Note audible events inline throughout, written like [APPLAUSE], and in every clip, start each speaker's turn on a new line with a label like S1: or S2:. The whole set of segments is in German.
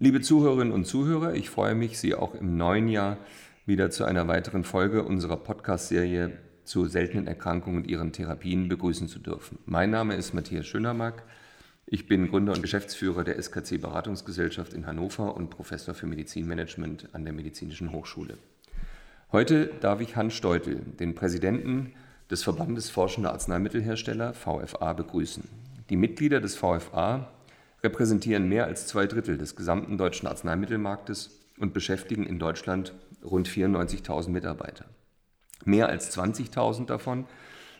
S1: Liebe Zuhörerinnen und Zuhörer, ich freue mich, Sie auch im neuen Jahr wieder zu einer weiteren Folge unserer Podcast-Serie zu seltenen Erkrankungen und ihren Therapien begrüßen zu dürfen. Mein Name ist Matthias Schönermark. Ich bin Gründer und Geschäftsführer der SKC Beratungsgesellschaft in Hannover und Professor für Medizinmanagement an der Medizinischen Hochschule. Heute darf ich Hans Steutel, den Präsidenten des Verbandes Forschender Arzneimittelhersteller VFA, begrüßen. Die Mitglieder des VFA repräsentieren mehr als zwei Drittel des gesamten deutschen Arzneimittelmarktes und beschäftigen in Deutschland rund 94.000 Mitarbeiter. Mehr als 20.000 davon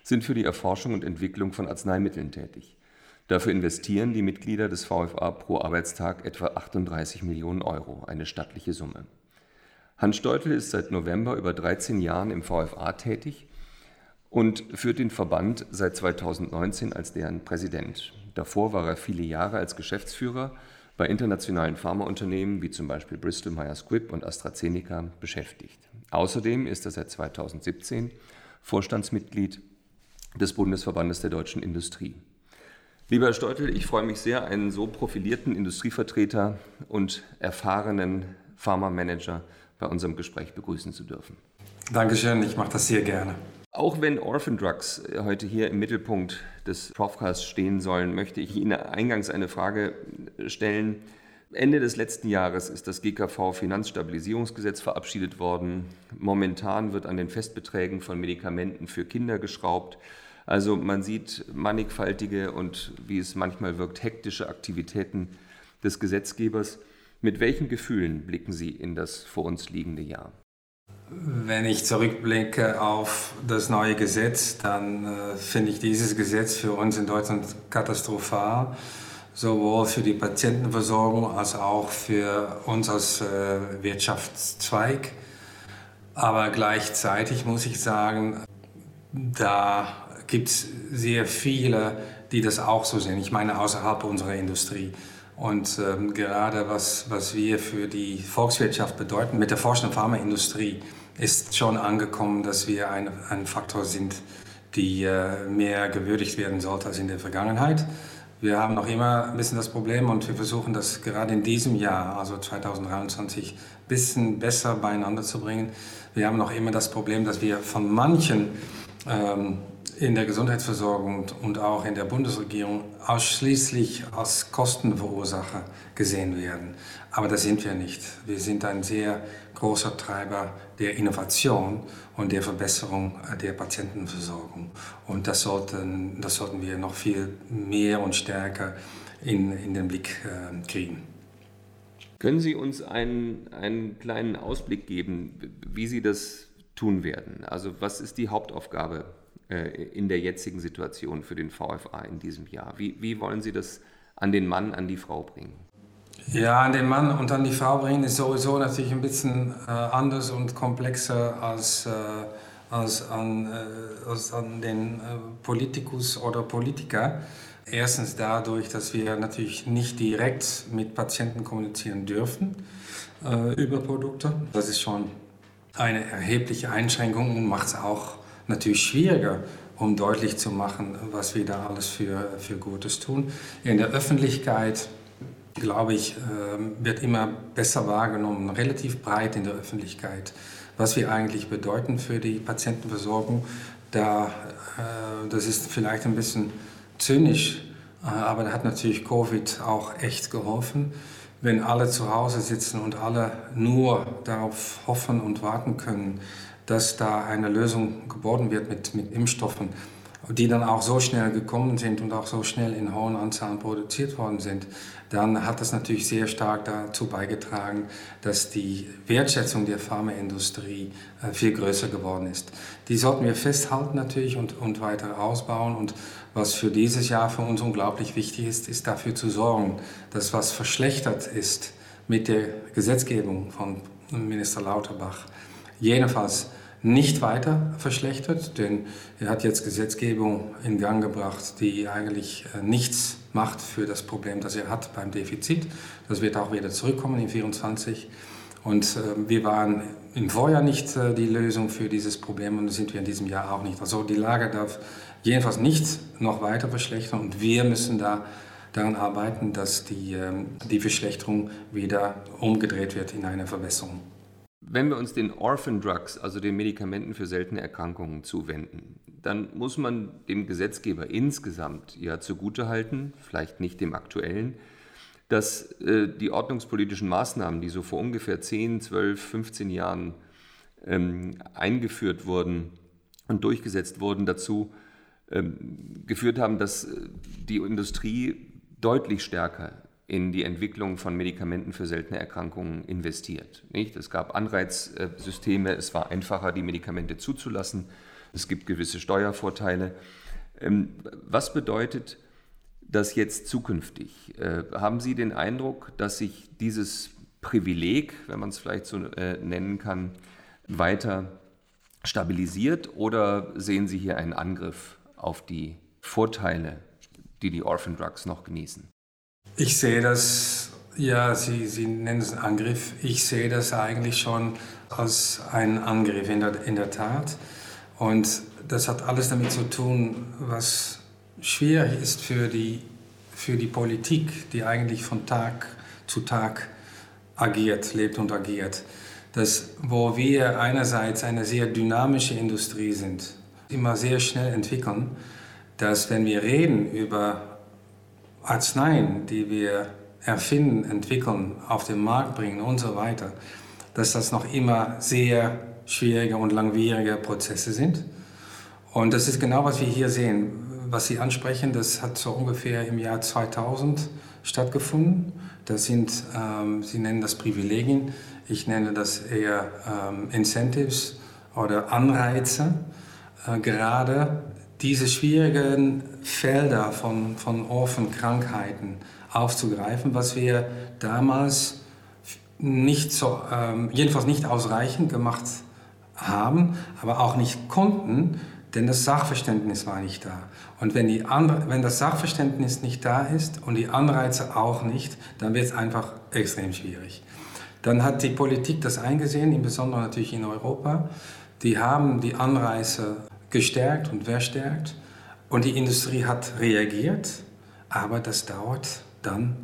S1: sind für die Erforschung und Entwicklung von Arzneimitteln tätig. Dafür investieren die Mitglieder des VFA pro Arbeitstag etwa 38 Millionen Euro, eine stattliche Summe. Hans Steutel ist seit November über 13 Jahren im VFA tätig und führt den Verband seit 2019 als deren Präsident. Davor war er viele Jahre als Geschäftsführer bei internationalen Pharmaunternehmen wie zum Beispiel Bristol Myers Squibb und AstraZeneca beschäftigt. Außerdem ist er seit 2017 Vorstandsmitglied des Bundesverbandes der deutschen Industrie. Lieber Herr Steutel, ich freue mich sehr, einen so profilierten Industrievertreter und erfahrenen Pharmamanager bei unserem Gespräch begrüßen zu dürfen.
S2: Dankeschön, ich mache das sehr gerne.
S1: Auch wenn Orphan Drugs heute hier im Mittelpunkt des Profcasts stehen sollen, möchte ich Ihnen eingangs eine Frage stellen. Ende des letzten Jahres ist das GKV Finanzstabilisierungsgesetz verabschiedet worden. Momentan wird an den Festbeträgen von Medikamenten für Kinder geschraubt. Also man sieht mannigfaltige und, wie es manchmal wirkt, hektische Aktivitäten des Gesetzgebers. Mit welchen Gefühlen blicken Sie in das vor uns liegende Jahr?
S2: Wenn ich zurückblicke auf das neue Gesetz, dann äh, finde ich dieses Gesetz für uns in Deutschland katastrophal, sowohl für die Patientenversorgung als auch für uns als äh, Wirtschaftszweig. Aber gleichzeitig muss ich sagen, da gibt es sehr viele, die das auch so sehen. Ich meine außerhalb unserer Industrie. Und ähm, gerade was, was wir für die Volkswirtschaft bedeuten, mit der forschenden Pharmaindustrie ist schon angekommen, dass wir ein, ein Faktor sind, die äh, mehr gewürdigt werden sollte als in der Vergangenheit. Wir haben noch immer ein bisschen das Problem und wir versuchen das gerade in diesem Jahr, also 2023, ein bisschen besser beieinander zu bringen. Wir haben noch immer das Problem, dass wir von manchen ähm, in der Gesundheitsversorgung und auch in der Bundesregierung ausschließlich als Kostenverursacher gesehen werden. Aber das sind wir nicht. Wir sind ein sehr großer Treiber der Innovation und der Verbesserung der Patientenversorgung. Und das sollten, das sollten wir noch viel mehr und stärker in, in den Blick äh, kriegen.
S1: Können Sie uns einen, einen kleinen Ausblick geben, wie Sie das tun werden? Also was ist die Hauptaufgabe äh, in der jetzigen Situation für den VFA in diesem Jahr? Wie, wie wollen Sie das an den Mann, an die Frau bringen?
S2: Ja, an den Mann und an die Frau bringen ist sowieso natürlich ein bisschen äh, anders und komplexer als, äh, als, an, äh, als an den äh, Politikus oder Politiker. Erstens dadurch, dass wir natürlich nicht direkt mit Patienten kommunizieren dürfen äh, über Produkte. Das ist schon eine erhebliche Einschränkung und macht es auch natürlich schwieriger, um deutlich zu machen, was wir da alles für, für Gutes tun. In der Öffentlichkeit, glaube ich, ähm, wird immer besser wahrgenommen, relativ breit in der Öffentlichkeit, was wir eigentlich bedeuten für die Patientenversorgung. Da, äh, das ist vielleicht ein bisschen zynisch, äh, aber da hat natürlich Covid auch echt geholfen. Wenn alle zu Hause sitzen und alle nur darauf hoffen und warten können, dass da eine Lösung geboren wird mit, mit Impfstoffen, die dann auch so schnell gekommen sind und auch so schnell in hohen Anzahlen produziert worden sind, dann hat das natürlich sehr stark dazu beigetragen, dass die Wertschätzung der Pharmaindustrie äh, viel größer geworden ist. Die sollten wir festhalten natürlich und, und weiter ausbauen. Und was für dieses Jahr für uns unglaublich wichtig ist, ist dafür zu sorgen, dass was verschlechtert ist mit der Gesetzgebung von Minister Lauterbach, jedenfalls nicht weiter verschlechtert, denn er hat jetzt Gesetzgebung in Gang gebracht, die eigentlich äh, nichts macht für das Problem, das er hat beim Defizit. Das wird auch wieder zurückkommen in 2024. Und äh, wir waren im Vorjahr nicht äh, die Lösung für dieses Problem und sind wir in diesem Jahr auch nicht. Also die Lage darf jedenfalls nicht noch weiter verschlechtern und wir müssen da daran arbeiten, dass die, ähm, die Verschlechterung wieder umgedreht wird in eine Verbesserung.
S1: Wenn wir uns den Orphan Drugs, also den Medikamenten für seltene Erkrankungen, zuwenden, dann muss man dem Gesetzgeber insgesamt ja zugutehalten, vielleicht nicht dem aktuellen, dass äh, die ordnungspolitischen Maßnahmen, die so vor ungefähr 10, 12, 15 Jahren ähm, eingeführt wurden und durchgesetzt wurden, dazu ähm, geführt haben, dass äh, die Industrie deutlich stärker in die Entwicklung von Medikamenten für seltene Erkrankungen investiert. Nicht? Es gab Anreizsysteme, es war einfacher, die Medikamente zuzulassen, es gibt gewisse Steuervorteile. Ähm, was bedeutet das jetzt zukünftig? Äh, haben Sie den Eindruck, dass sich dieses Privileg, wenn man es vielleicht so äh, nennen kann, weiter stabilisiert oder sehen Sie hier einen Angriff auf die Vorteile, die die Orphan Drugs noch genießen?
S2: Ich sehe das, ja, Sie, Sie nennen es Angriff. Ich sehe das eigentlich schon als einen Angriff in der, in der Tat. Und das hat alles damit zu tun, was schwierig ist für die, für die Politik, die eigentlich von Tag zu Tag agiert, lebt und agiert. Dass, wo wir einerseits eine sehr dynamische Industrie sind, immer sehr schnell entwickeln, dass wenn wir reden über Arzneien, die wir erfinden, entwickeln, auf den Markt bringen und so weiter, dass das noch immer sehr schwierige und langwierige Prozesse sind. Und das ist genau, was wir hier sehen. Was Sie ansprechen, das hat so ungefähr im Jahr 2000 stattgefunden. Das sind, ähm, Sie nennen das Privilegien, ich nenne das eher ähm, Incentives oder Anreize, äh, gerade diese schwierigen Felder von, von Orphan-Krankheiten aufzugreifen, was wir damals nicht so, ähm, jedenfalls nicht ausreichend gemacht haben, aber auch nicht konnten, denn das Sachverständnis war nicht da. Und wenn, die wenn das Sachverständnis nicht da ist und die Anreize auch nicht, dann wird es einfach extrem schwierig. Dann hat die Politik das eingesehen, im Besonderen natürlich in Europa. Die haben die Anreize gestärkt und verstärkt. Und die Industrie hat reagiert, aber das dauert dann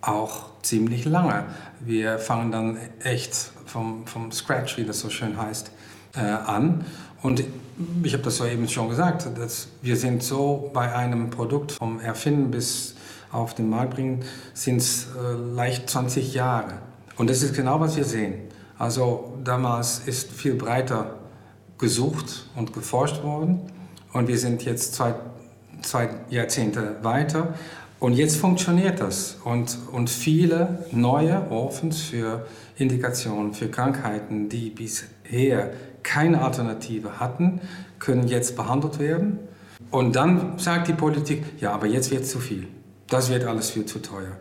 S2: auch ziemlich lange. Wir fangen dann echt vom, vom Scratch, wie das so schön heißt, äh, an. Und ich habe das so eben schon gesagt, dass wir sind so bei einem Produkt vom Erfinden bis auf den Markt bringen, sind es äh, leicht 20 Jahre. Und das ist genau, was wir sehen. Also damals ist viel breiter gesucht und geforscht worden. Und wir sind jetzt zwei, zwei Jahrzehnte weiter. Und jetzt funktioniert das. Und, und viele neue Orphans für Indikationen, für Krankheiten, die bisher keine Alternative hatten, können jetzt behandelt werden. Und dann sagt die Politik, ja, aber jetzt wird zu viel. Das wird alles viel zu teuer.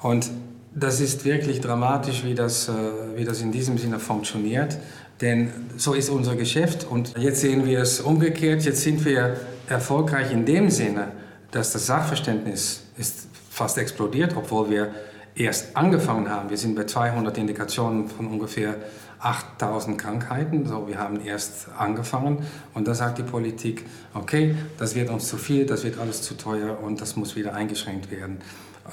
S2: Und das ist wirklich dramatisch, wie das, äh, wie das in diesem Sinne funktioniert. Denn so ist unser Geschäft und jetzt sehen wir es umgekehrt. Jetzt sind wir erfolgreich in dem Sinne, dass das Sachverständnis ist fast explodiert, obwohl wir erst angefangen haben. Wir sind bei 200 Indikationen von ungefähr 8000 Krankheiten. So, wir haben erst angefangen und da sagt die Politik, okay, das wird uns zu viel, das wird alles zu teuer und das muss wieder eingeschränkt werden.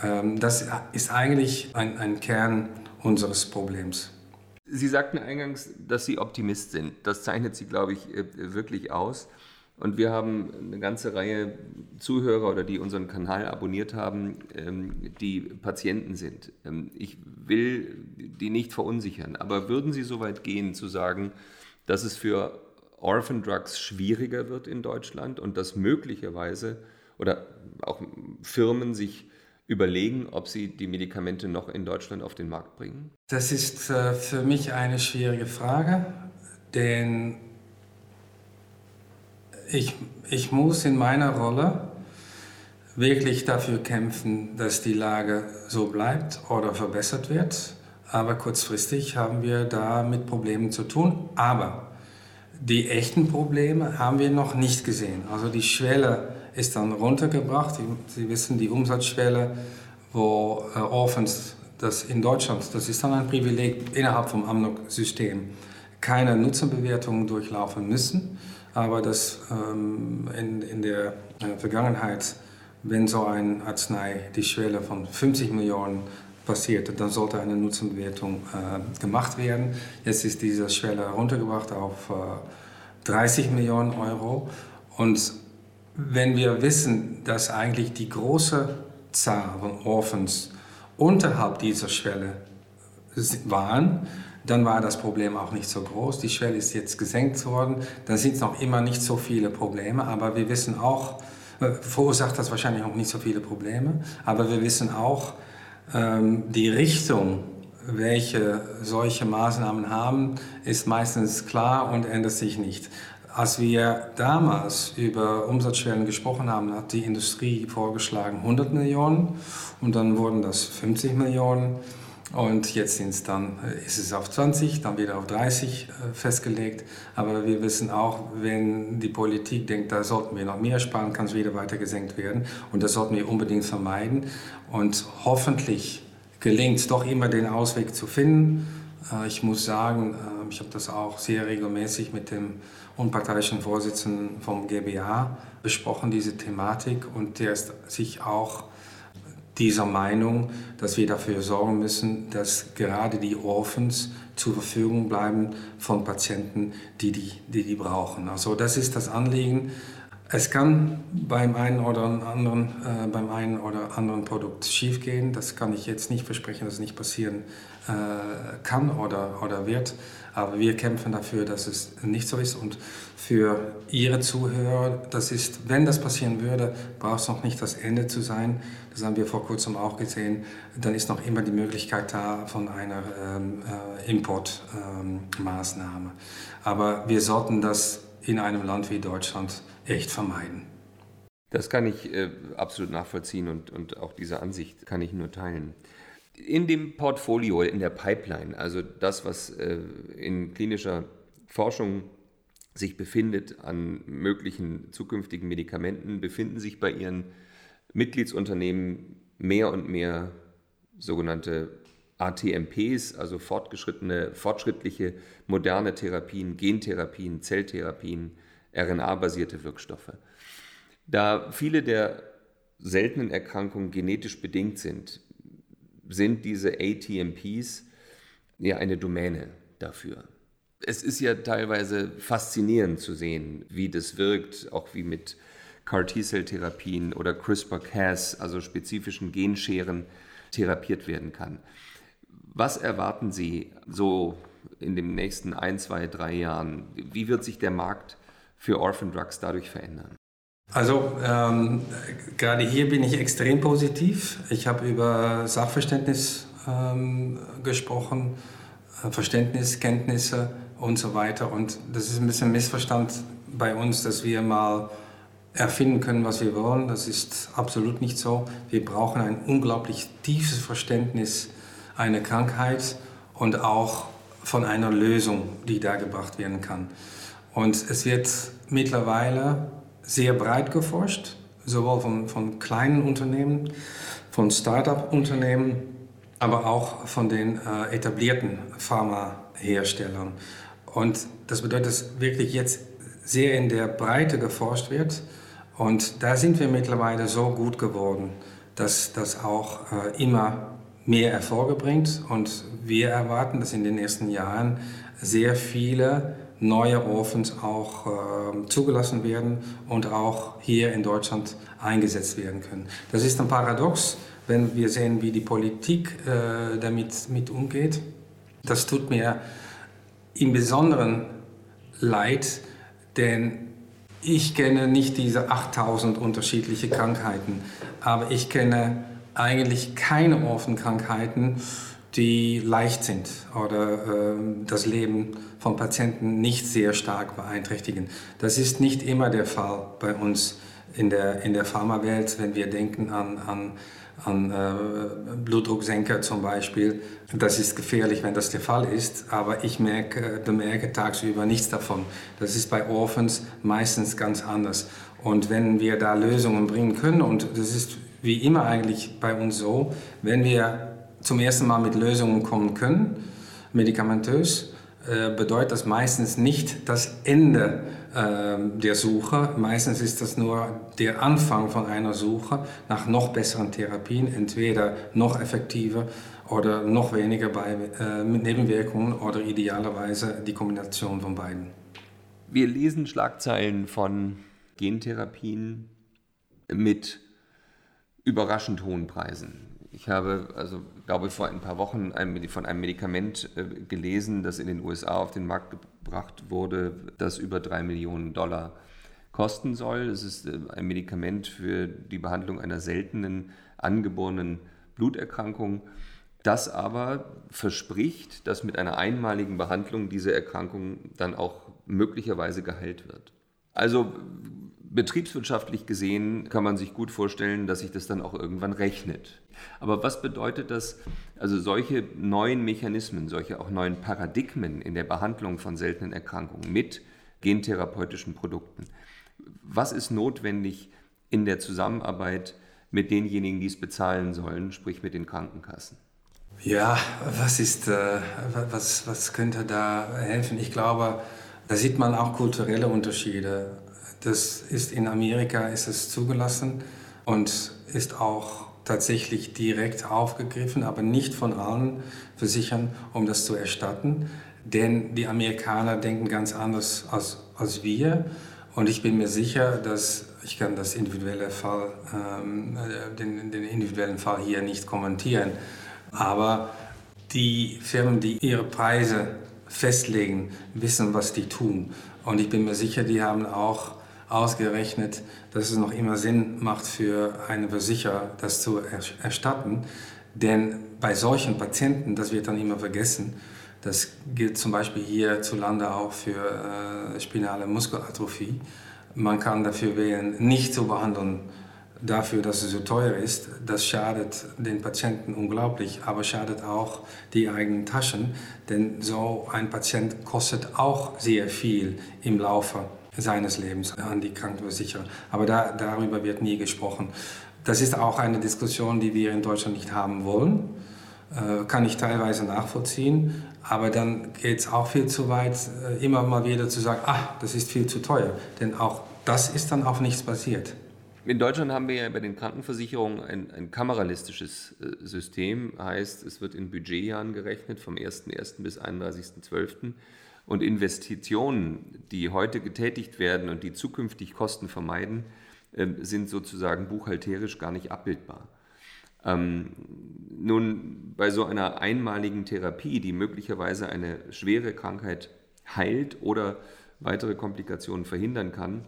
S2: Ähm, das ist eigentlich ein, ein Kern unseres Problems.
S1: Sie sagten eingangs, dass Sie Optimist sind. Das zeichnet Sie, glaube ich, äh, wirklich aus. Und wir haben eine ganze Reihe Zuhörer oder die unseren Kanal abonniert haben, ähm, die Patienten sind. Ähm, ich will die nicht verunsichern, aber würden Sie so weit gehen zu sagen, dass es für Orphan Drugs schwieriger wird in Deutschland und dass möglicherweise oder auch Firmen sich überlegen, ob sie die Medikamente noch in Deutschland auf den Markt bringen?
S2: Das ist äh, für mich eine schwierige Frage, denn ich, ich muss in meiner Rolle wirklich dafür kämpfen, dass die Lage so bleibt oder verbessert wird. Aber kurzfristig haben wir da mit Problemen zu tun. Aber die echten Probleme haben wir noch nicht gesehen. Also die Schwelle ist dann runtergebracht. Sie wissen, die Umsatzschwelle, wo äh, Orphans das in Deutschland, das ist dann ein Privileg innerhalb vom Amnok-System, keine Nutzenbewertungen durchlaufen müssen, aber das ähm, in, in der äh, Vergangenheit wenn so ein Arznei die Schwelle von 50 Millionen passiert, dann sollte eine Nutzenbewertung äh, gemacht werden. Jetzt ist diese Schwelle heruntergebracht auf äh, 30 Millionen Euro. Und wenn wir wissen, dass eigentlich die große Zahl von Orphans unterhalb dieser Schwelle waren, dann war das Problem auch nicht so groß. Die Schwelle ist jetzt gesenkt worden. Da sind noch immer nicht so viele Probleme, aber wir wissen auch, äh, verursacht das wahrscheinlich auch nicht so viele Probleme, aber wir wissen auch, ähm, die Richtung, welche solche Maßnahmen haben, ist meistens klar und ändert sich nicht. Als wir damals über Umsatzschwellen gesprochen haben, hat die Industrie vorgeschlagen 100 Millionen und dann wurden das 50 Millionen. Und jetzt sind es dann, äh, ist es auf 20, dann wieder auf 30 äh, festgelegt. Aber wir wissen auch, wenn die Politik denkt, da sollten wir noch mehr sparen, kann es wieder weiter gesenkt werden. Und das sollten wir unbedingt vermeiden. Und hoffentlich gelingt es doch immer, den Ausweg zu finden. Äh, ich muss sagen, ich habe das auch sehr regelmäßig mit dem unparteiischen Vorsitzenden vom GBA besprochen, diese Thematik. Und der ist sich auch dieser Meinung, dass wir dafür sorgen müssen, dass gerade die Orphans zur Verfügung bleiben von Patienten, die die, die, die brauchen. Also das ist das Anliegen. Es kann beim einen oder anderen, äh, beim einen oder anderen Produkt schiefgehen. Das kann ich jetzt nicht versprechen, dass es nicht passieren äh, kann oder, oder wird. Aber wir kämpfen dafür, dass es nicht so ist. Und für Ihre Zuhörer, das ist, wenn das passieren würde, braucht es noch nicht das Ende zu sein. Das haben wir vor kurzem auch gesehen. Dann ist noch immer die Möglichkeit da von einer ähm, äh, Importmaßnahme. Ähm, Aber wir sollten das in einem Land wie Deutschland echt vermeiden.
S1: Das kann ich äh, absolut nachvollziehen und, und auch diese Ansicht kann ich nur teilen in dem Portfolio, in der Pipeline, also das, was äh, in klinischer Forschung sich befindet an möglichen zukünftigen Medikamenten, befinden sich bei Ihren Mitgliedsunternehmen mehr und mehr sogenannte ATMPs, also fortgeschrittene, fortschrittliche, moderne Therapien, Gentherapien, Zelltherapien, RNA-basierte Wirkstoffe. Da viele der seltenen Erkrankungen genetisch bedingt sind, sind diese ATMPs ja eine Domäne dafür. Es ist ja teilweise faszinierend zu sehen, wie das wirkt, auch wie mit CAR-T-Cell-Therapien oder CRISPR-Cas, also spezifischen Genscheren, therapiert werden kann. Was erwarten Sie so in den nächsten ein, zwei, drei Jahren? Wie wird sich der Markt für Orphan Drugs dadurch verändern?
S2: Also ähm, gerade hier bin ich extrem positiv. Ich habe über Sachverständnis ähm, gesprochen, äh, Verständnis, Kenntnisse und so weiter. Und das ist ein bisschen Missverstand bei uns, dass wir mal erfinden können, was wir wollen. Das ist absolut nicht so. Wir brauchen ein unglaublich tiefes Verständnis einer Krankheit und auch von einer Lösung, die da gebracht werden kann. Und es wird mittlerweile sehr breit geforscht, sowohl von, von kleinen Unternehmen, von Start-up-Unternehmen, aber auch von den äh, etablierten Pharmaherstellern. Und das bedeutet, dass wirklich jetzt sehr in der Breite geforscht wird. Und da sind wir mittlerweile so gut geworden, dass das auch äh, immer mehr Erfolge bringt. Und wir erwarten, dass in den nächsten Jahren sehr viele neue Orphans auch äh, zugelassen werden und auch hier in Deutschland eingesetzt werden können. Das ist ein Paradox, wenn wir sehen, wie die Politik äh, damit mit umgeht. Das tut mir im Besonderen leid, denn ich kenne nicht diese 8000 unterschiedliche Krankheiten, aber ich kenne eigentlich keine Orphankrankheiten, die leicht sind oder äh, das Leben von Patienten nicht sehr stark beeinträchtigen. Das ist nicht immer der Fall bei uns in der, in der Pharmawelt, wenn wir denken an, an, an äh, Blutdrucksenker zum Beispiel. Das ist gefährlich, wenn das der Fall ist, aber ich merke, bemerke tagsüber nichts davon. Das ist bei Orphans meistens ganz anders. Und wenn wir da Lösungen bringen können, und das ist wie immer eigentlich bei uns so, wenn wir zum ersten Mal mit Lösungen kommen können, medikamentös, äh, bedeutet das meistens nicht das Ende äh, der Suche. Meistens ist das nur der Anfang von einer Suche nach noch besseren Therapien, entweder noch effektiver oder noch weniger bei, äh, Nebenwirkungen oder idealerweise die Kombination von beiden.
S1: Wir lesen Schlagzeilen von Gentherapien mit überraschend hohen Preisen. Ich habe, also glaube vor ein paar Wochen von einem Medikament äh, gelesen, das in den USA auf den Markt gebracht wurde, das über drei Millionen Dollar kosten soll. Es ist äh, ein Medikament für die Behandlung einer seltenen angeborenen Bluterkrankung, das aber verspricht, dass mit einer einmaligen Behandlung diese Erkrankung dann auch möglicherweise geheilt wird. Also betriebswirtschaftlich gesehen kann man sich gut vorstellen, dass sich das dann auch irgendwann rechnet. Aber was bedeutet das, also solche neuen Mechanismen, solche auch neuen Paradigmen in der Behandlung von seltenen Erkrankungen mit gentherapeutischen Produkten? Was ist notwendig in der Zusammenarbeit mit denjenigen, die es bezahlen sollen, sprich mit den Krankenkassen?
S2: Ja, was ist, äh, was, was könnte da helfen? Ich glaube, da sieht man auch kulturelle Unterschiede. Das ist in Amerika ist es zugelassen und ist auch tatsächlich direkt aufgegriffen, aber nicht von allen Versichern, um das zu erstatten. Denn die Amerikaner denken ganz anders als, als wir. Und ich bin mir sicher, dass ich kann das individuelle Fall, ähm, den, den individuellen Fall hier nicht kommentieren. Aber die Firmen, die ihre Preise festlegen, wissen, was die tun. Und ich bin mir sicher, die haben auch ausgerechnet, dass es noch immer Sinn macht für einen Versicherer, das zu erstatten. Denn bei solchen Patienten, das wird dann immer vergessen, das gilt zum Beispiel hierzulande auch für äh, spinale Muskelatrophie. Man kann dafür wählen, nicht zu behandeln, dafür, dass es so teuer ist. Das schadet den Patienten unglaublich, aber schadet auch die eigenen Taschen, denn so ein Patient kostet auch sehr viel im Laufe seines Lebens an die Krankenversicherer. Aber da, darüber wird nie gesprochen. Das ist auch eine Diskussion, die wir in Deutschland nicht haben wollen. Äh, kann ich teilweise nachvollziehen. Aber dann geht es auch viel zu weit, äh, immer mal wieder zu sagen, ah, das ist viel zu teuer. Denn auch das ist dann auch nichts passiert.
S1: In Deutschland haben wir ja bei den Krankenversicherungen ein, ein kameralistisches äh, System. Heißt, es wird in Budgetjahren gerechnet, vom 1.1. bis 31.12. Und Investitionen, die heute getätigt werden und die zukünftig Kosten vermeiden, ähm, sind sozusagen buchhalterisch gar nicht abbildbar. Ähm, nun, bei so einer einmaligen Therapie, die möglicherweise eine schwere Krankheit heilt oder weitere Komplikationen verhindern kann,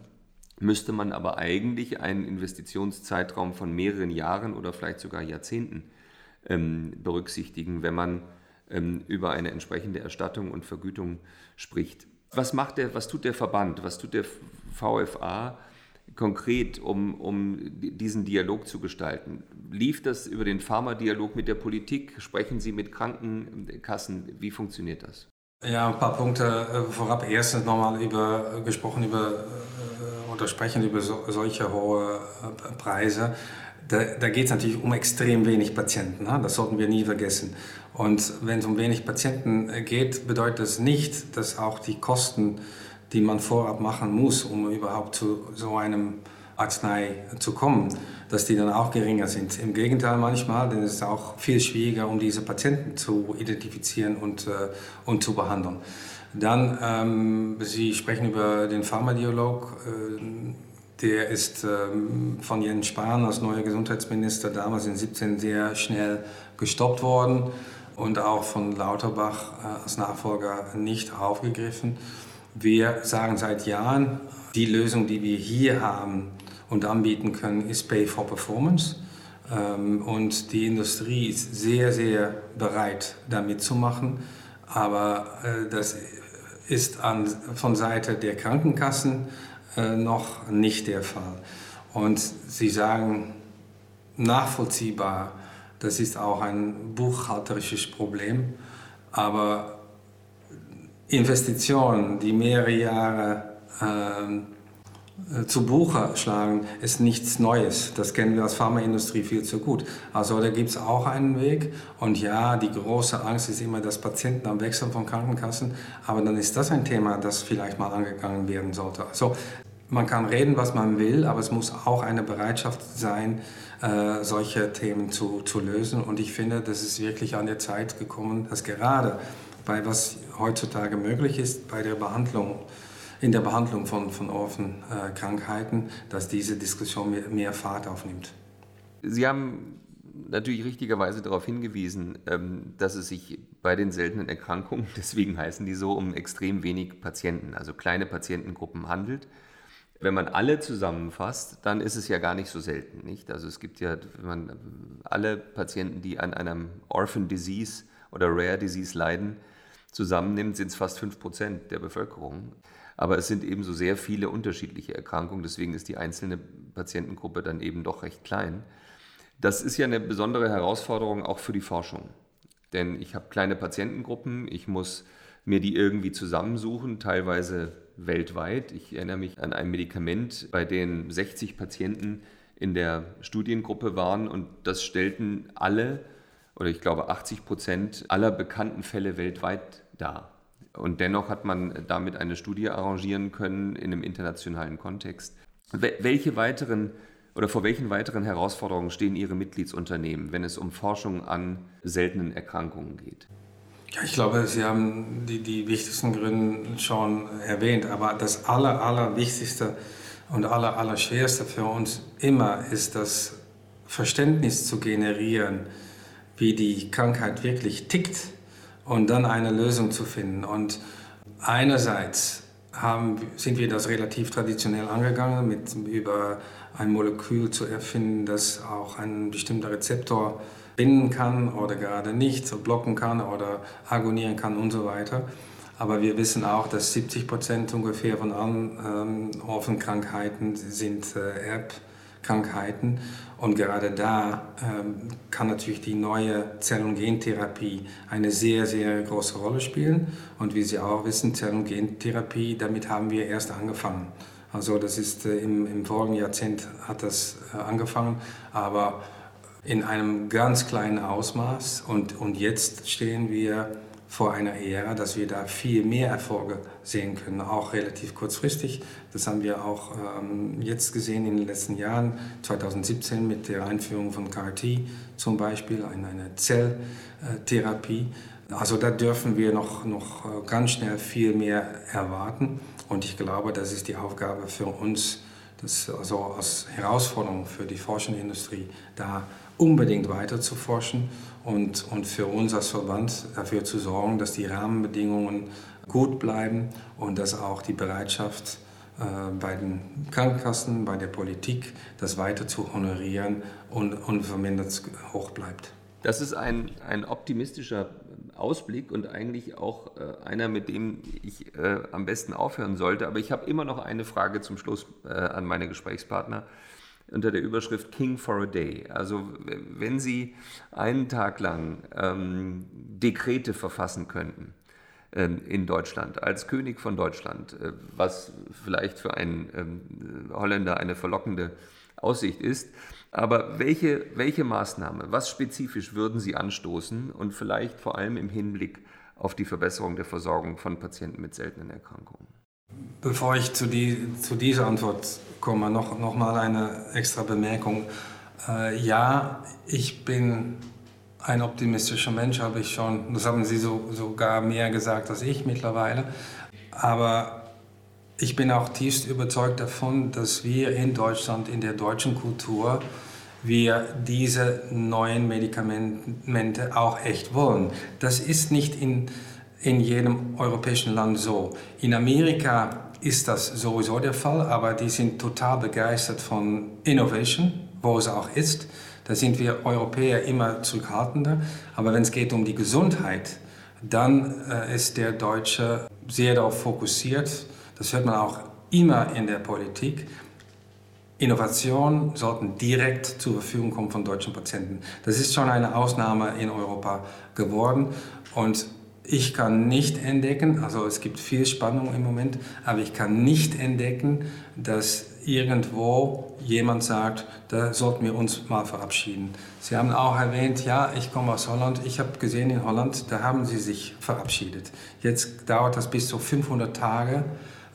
S1: müsste man aber eigentlich einen Investitionszeitraum von mehreren Jahren oder vielleicht sogar Jahrzehnten ähm, berücksichtigen, wenn man über eine entsprechende Erstattung und Vergütung spricht. Was macht der, was tut der Verband, was tut der VFA konkret, um, um diesen Dialog zu gestalten? Lief das über den Pharma-Dialog mit der Politik? Sprechen Sie mit Krankenkassen? Wie funktioniert das?
S2: Ja, ein paar Punkte äh, vorab. Erstens nochmal über, gesprochen über äh, oder sprechen über so, solche hohe äh, Preise. Da, da geht es natürlich um extrem wenig Patienten. Ne? Das sollten wir nie vergessen. Und wenn es um wenig Patienten geht, bedeutet das nicht, dass auch die Kosten, die man vorab machen muss, um überhaupt zu so einem Arznei zu kommen, dass die dann auch geringer sind. Im Gegenteil manchmal, denn es ist auch viel schwieriger, um diese Patienten zu identifizieren und, äh, und zu behandeln. Dann, ähm, Sie sprechen über den Pharmadialog. Äh, der ist ähm, von Jens Spahn als neuer Gesundheitsminister damals in 17 sehr schnell gestoppt worden und auch von Lauterbach äh, als Nachfolger nicht aufgegriffen. Wir sagen seit Jahren, die Lösung, die wir hier haben, und anbieten können, ist Pay for Performance. Ähm, und die Industrie ist sehr, sehr bereit, da mitzumachen. Aber äh, das ist von Seite der Krankenkassen äh, noch nicht der Fall. Und sie sagen nachvollziehbar, das ist auch ein buchhalterisches Problem. Aber Investitionen, die mehrere Jahre äh, zu Buche schlagen, ist nichts Neues. Das kennen wir als Pharmaindustrie viel zu gut. Also da gibt es auch einen Weg. Und ja, die große Angst ist immer, dass Patienten am Wechseln von Krankenkassen. Aber dann ist das ein Thema, das vielleicht mal angegangen werden sollte. Also man kann reden, was man will, aber es muss auch eine Bereitschaft sein, äh, solche Themen zu, zu lösen. Und ich finde, das ist wirklich an der Zeit gekommen, dass gerade bei was heutzutage möglich ist, bei der Behandlung, in der Behandlung von, von Orphenkrankheiten, äh, dass diese Diskussion mehr, mehr Fahrt aufnimmt.
S1: Sie haben natürlich richtigerweise darauf hingewiesen, ähm, dass es sich bei den seltenen Erkrankungen, [LAUGHS] deswegen heißen die so, um extrem wenig Patienten, also kleine Patientengruppen handelt. Wenn man alle zusammenfasst, dann ist es ja gar nicht so selten, nicht? Also es gibt ja, wenn man alle Patienten, die an einem Orphan Disease oder Rare Disease leiden, zusammennimmt, sind es fast 5 Prozent der Bevölkerung. Aber es sind eben so sehr viele unterschiedliche Erkrankungen, deswegen ist die einzelne Patientengruppe dann eben doch recht klein. Das ist ja eine besondere Herausforderung auch für die Forschung. Denn ich habe kleine Patientengruppen, ich muss mir die irgendwie zusammensuchen, teilweise weltweit. Ich erinnere mich an ein Medikament, bei dem 60 Patienten in der Studiengruppe waren und das stellten alle oder ich glaube 80 Prozent aller bekannten Fälle weltweit dar. Und dennoch hat man damit eine Studie arrangieren können in einem internationalen Kontext. Welche weiteren oder vor welchen weiteren Herausforderungen stehen Ihre Mitgliedsunternehmen, wenn es um Forschung an seltenen Erkrankungen geht?
S2: Ja, ich glaube, Sie haben die, die wichtigsten Gründe schon erwähnt, aber das aller, allerwichtigste und aller, allerschwerste für uns immer ist das Verständnis zu generieren, wie die Krankheit wirklich tickt und dann eine Lösung zu finden. Und einerseits haben, sind wir das relativ traditionell angegangen, mit, über ein Molekül zu erfinden, das auch ein bestimmter Rezeptor binden kann oder gerade nicht, so blocken kann oder agonieren kann und so weiter. Aber wir wissen auch, dass 70 Prozent ungefähr von allen ähm, Orphenkrankheiten sind äh, Erbkrankheiten. Und gerade da ähm, kann natürlich die neue Zell- und Gentherapie eine sehr, sehr große Rolle spielen. Und wie Sie auch wissen, Zell- und Gentherapie, damit haben wir erst angefangen. Also das ist äh, im, im vorigen Jahrzehnt hat das äh, angefangen, aber in einem ganz kleinen Ausmaß. Und, und jetzt stehen wir vor einer Ära, dass wir da viel mehr Erfolge sehen können, auch relativ kurzfristig. Das haben wir auch ähm, jetzt gesehen in den letzten Jahren, 2017 mit der Einführung von CAR-T zum Beispiel, eine Zelltherapie. Also da dürfen wir noch, noch äh, ganz schnell viel mehr erwarten. Und ich glaube, das ist die Aufgabe für uns, das also als Herausforderung für die forschende Industrie, da unbedingt weiter zu forschen und, und für uns als Verband dafür zu sorgen, dass die Rahmenbedingungen gut bleiben und dass auch die Bereitschaft äh, bei den Krankenkassen, bei der Politik, das weiter zu honorieren und unvermindert hoch bleibt.
S1: Das ist ein, ein optimistischer Ausblick und eigentlich auch äh, einer, mit dem ich äh, am besten aufhören sollte. Aber ich habe immer noch eine Frage zum Schluss äh, an meine Gesprächspartner unter der Überschrift King for a Day. Also wenn Sie einen Tag lang ähm, Dekrete verfassen könnten ähm, in Deutschland, als König von Deutschland, äh, was vielleicht für einen ähm, Holländer eine verlockende Aussicht ist, aber welche, welche Maßnahme, was spezifisch würden Sie anstoßen und vielleicht vor allem im Hinblick auf die Verbesserung der Versorgung von Patienten mit seltenen Erkrankungen?
S2: Bevor ich zu, die, zu dieser Antwort komme, noch, noch mal eine extra Bemerkung. Äh, ja, ich bin ein optimistischer Mensch, habe ich schon, das haben Sie so, sogar mehr gesagt als ich mittlerweile. Aber ich bin auch tiefst überzeugt davon, dass wir in Deutschland, in der deutschen Kultur, wir diese neuen Medikamente auch echt wollen. Das ist nicht in in jedem europäischen Land so. In Amerika ist das sowieso der Fall, aber die sind total begeistert von Innovation, wo es auch ist. Da sind wir Europäer immer zurückhaltender. Aber wenn es geht um die Gesundheit, dann äh, ist der Deutsche sehr darauf fokussiert. Das hört man auch immer in der Politik. Innovationen sollten direkt zur Verfügung kommen von deutschen Patienten. Das ist schon eine Ausnahme in Europa geworden. Und ich kann nicht entdecken, also es gibt viel Spannung im Moment, aber ich kann nicht entdecken, dass irgendwo jemand sagt, da sollten wir uns mal verabschieden. Sie haben auch erwähnt, ja, ich komme aus Holland. Ich habe gesehen in Holland, da haben sie sich verabschiedet. Jetzt dauert das bis zu 500 Tage,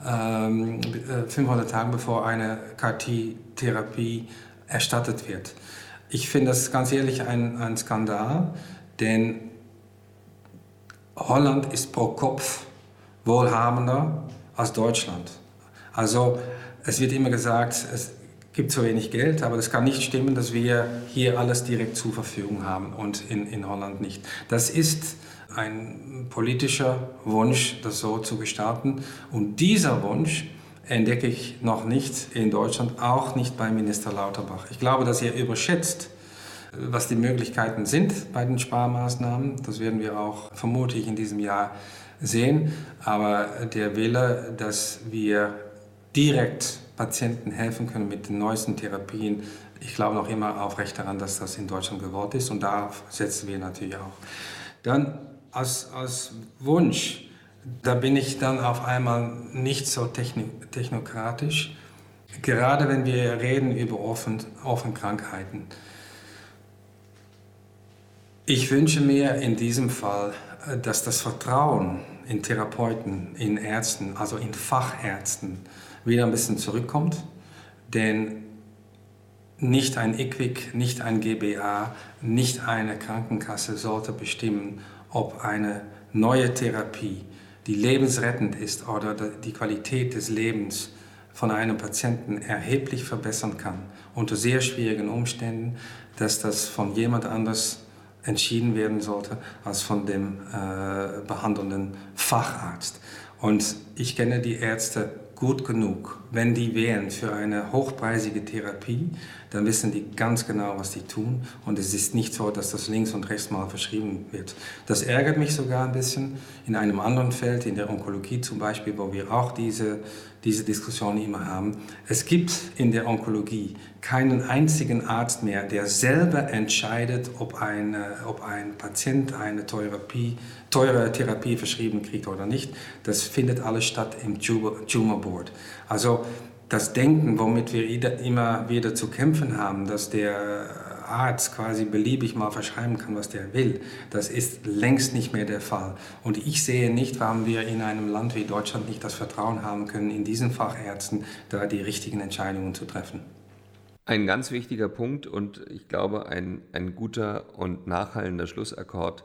S2: ähm, 500 äh, Tage bevor eine KT-Therapie erstattet wird. Ich finde das ganz ehrlich ein, ein Skandal, denn Holland ist pro Kopf wohlhabender als Deutschland. Also es wird immer gesagt, es gibt zu wenig Geld, aber das kann nicht stimmen, dass wir hier alles direkt zur Verfügung haben und in, in Holland nicht. Das ist ein politischer Wunsch, das so zu gestalten. Und dieser Wunsch entdecke ich noch nicht in Deutschland, auch nicht bei Minister Lauterbach. Ich glaube, dass er überschätzt, was die Möglichkeiten sind bei den Sparmaßnahmen. Das werden wir auch vermutlich in diesem Jahr sehen. Aber der Wille, dass wir direkt Patienten helfen können mit den neuesten Therapien, ich glaube noch immer aufrecht daran, dass das in Deutschland geworden ist und darauf setzen wir natürlich auch. Dann als, als Wunsch, da bin ich dann auf einmal nicht so technokratisch, gerade wenn wir reden über. Offen ich wünsche mir in diesem Fall, äh, dass das Vertrauen in Therapeuten, in Ärzten, also in Fachärzten wieder ein bisschen zurückkommt. Denn nicht ein IQWIC, nicht ein GBA, nicht eine Krankenkasse sollte bestimmen, ob eine neue Therapie, die lebensrettend ist oder die Qualität des Lebens von einem Patienten erheblich verbessern kann, unter sehr schwierigen Umständen, dass das von jemand anders entschieden werden sollte als von dem äh, behandelnden Facharzt. Und ich kenne die Ärzte gut genug. Wenn die wählen für eine hochpreisige Therapie, dann wissen die ganz genau, was die tun. Und es ist nicht so, dass das links und rechts mal verschrieben wird. Das ärgert mich sogar ein bisschen. In einem anderen Feld, in der Onkologie zum Beispiel, wo wir auch diese, diese Diskussion immer haben. Es gibt in der Onkologie keinen einzigen Arzt mehr, der selber entscheidet, ob, eine, ob ein Patient eine Therapie, teure Therapie verschrieben kriegt oder nicht. Das findet alles statt im Tumor Board. Also das Denken, womit wir immer wieder zu kämpfen haben, dass der Arzt quasi beliebig mal verschreiben kann, was der will, das ist längst nicht mehr der Fall. Und ich sehe nicht, warum wir in einem Land wie Deutschland nicht das Vertrauen haben können, in diesen Fachärzten da die richtigen Entscheidungen zu treffen.
S1: Ein ganz wichtiger Punkt und ich glaube ein, ein guter und nachhallender Schlussakkord.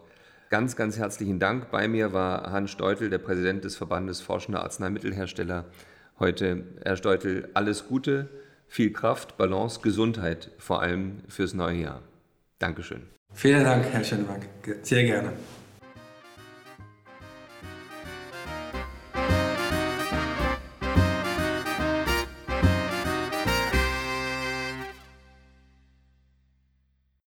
S1: Ganz, ganz herzlichen Dank. Bei mir war Hans Steutel, der Präsident des Verbandes Forschender Arzneimittelhersteller heute. Herr Steutel, alles Gute, viel Kraft, Balance, Gesundheit, vor allem fürs neue Jahr. Dankeschön.
S2: Vielen Dank, Herr Schönwag. Sehr gerne.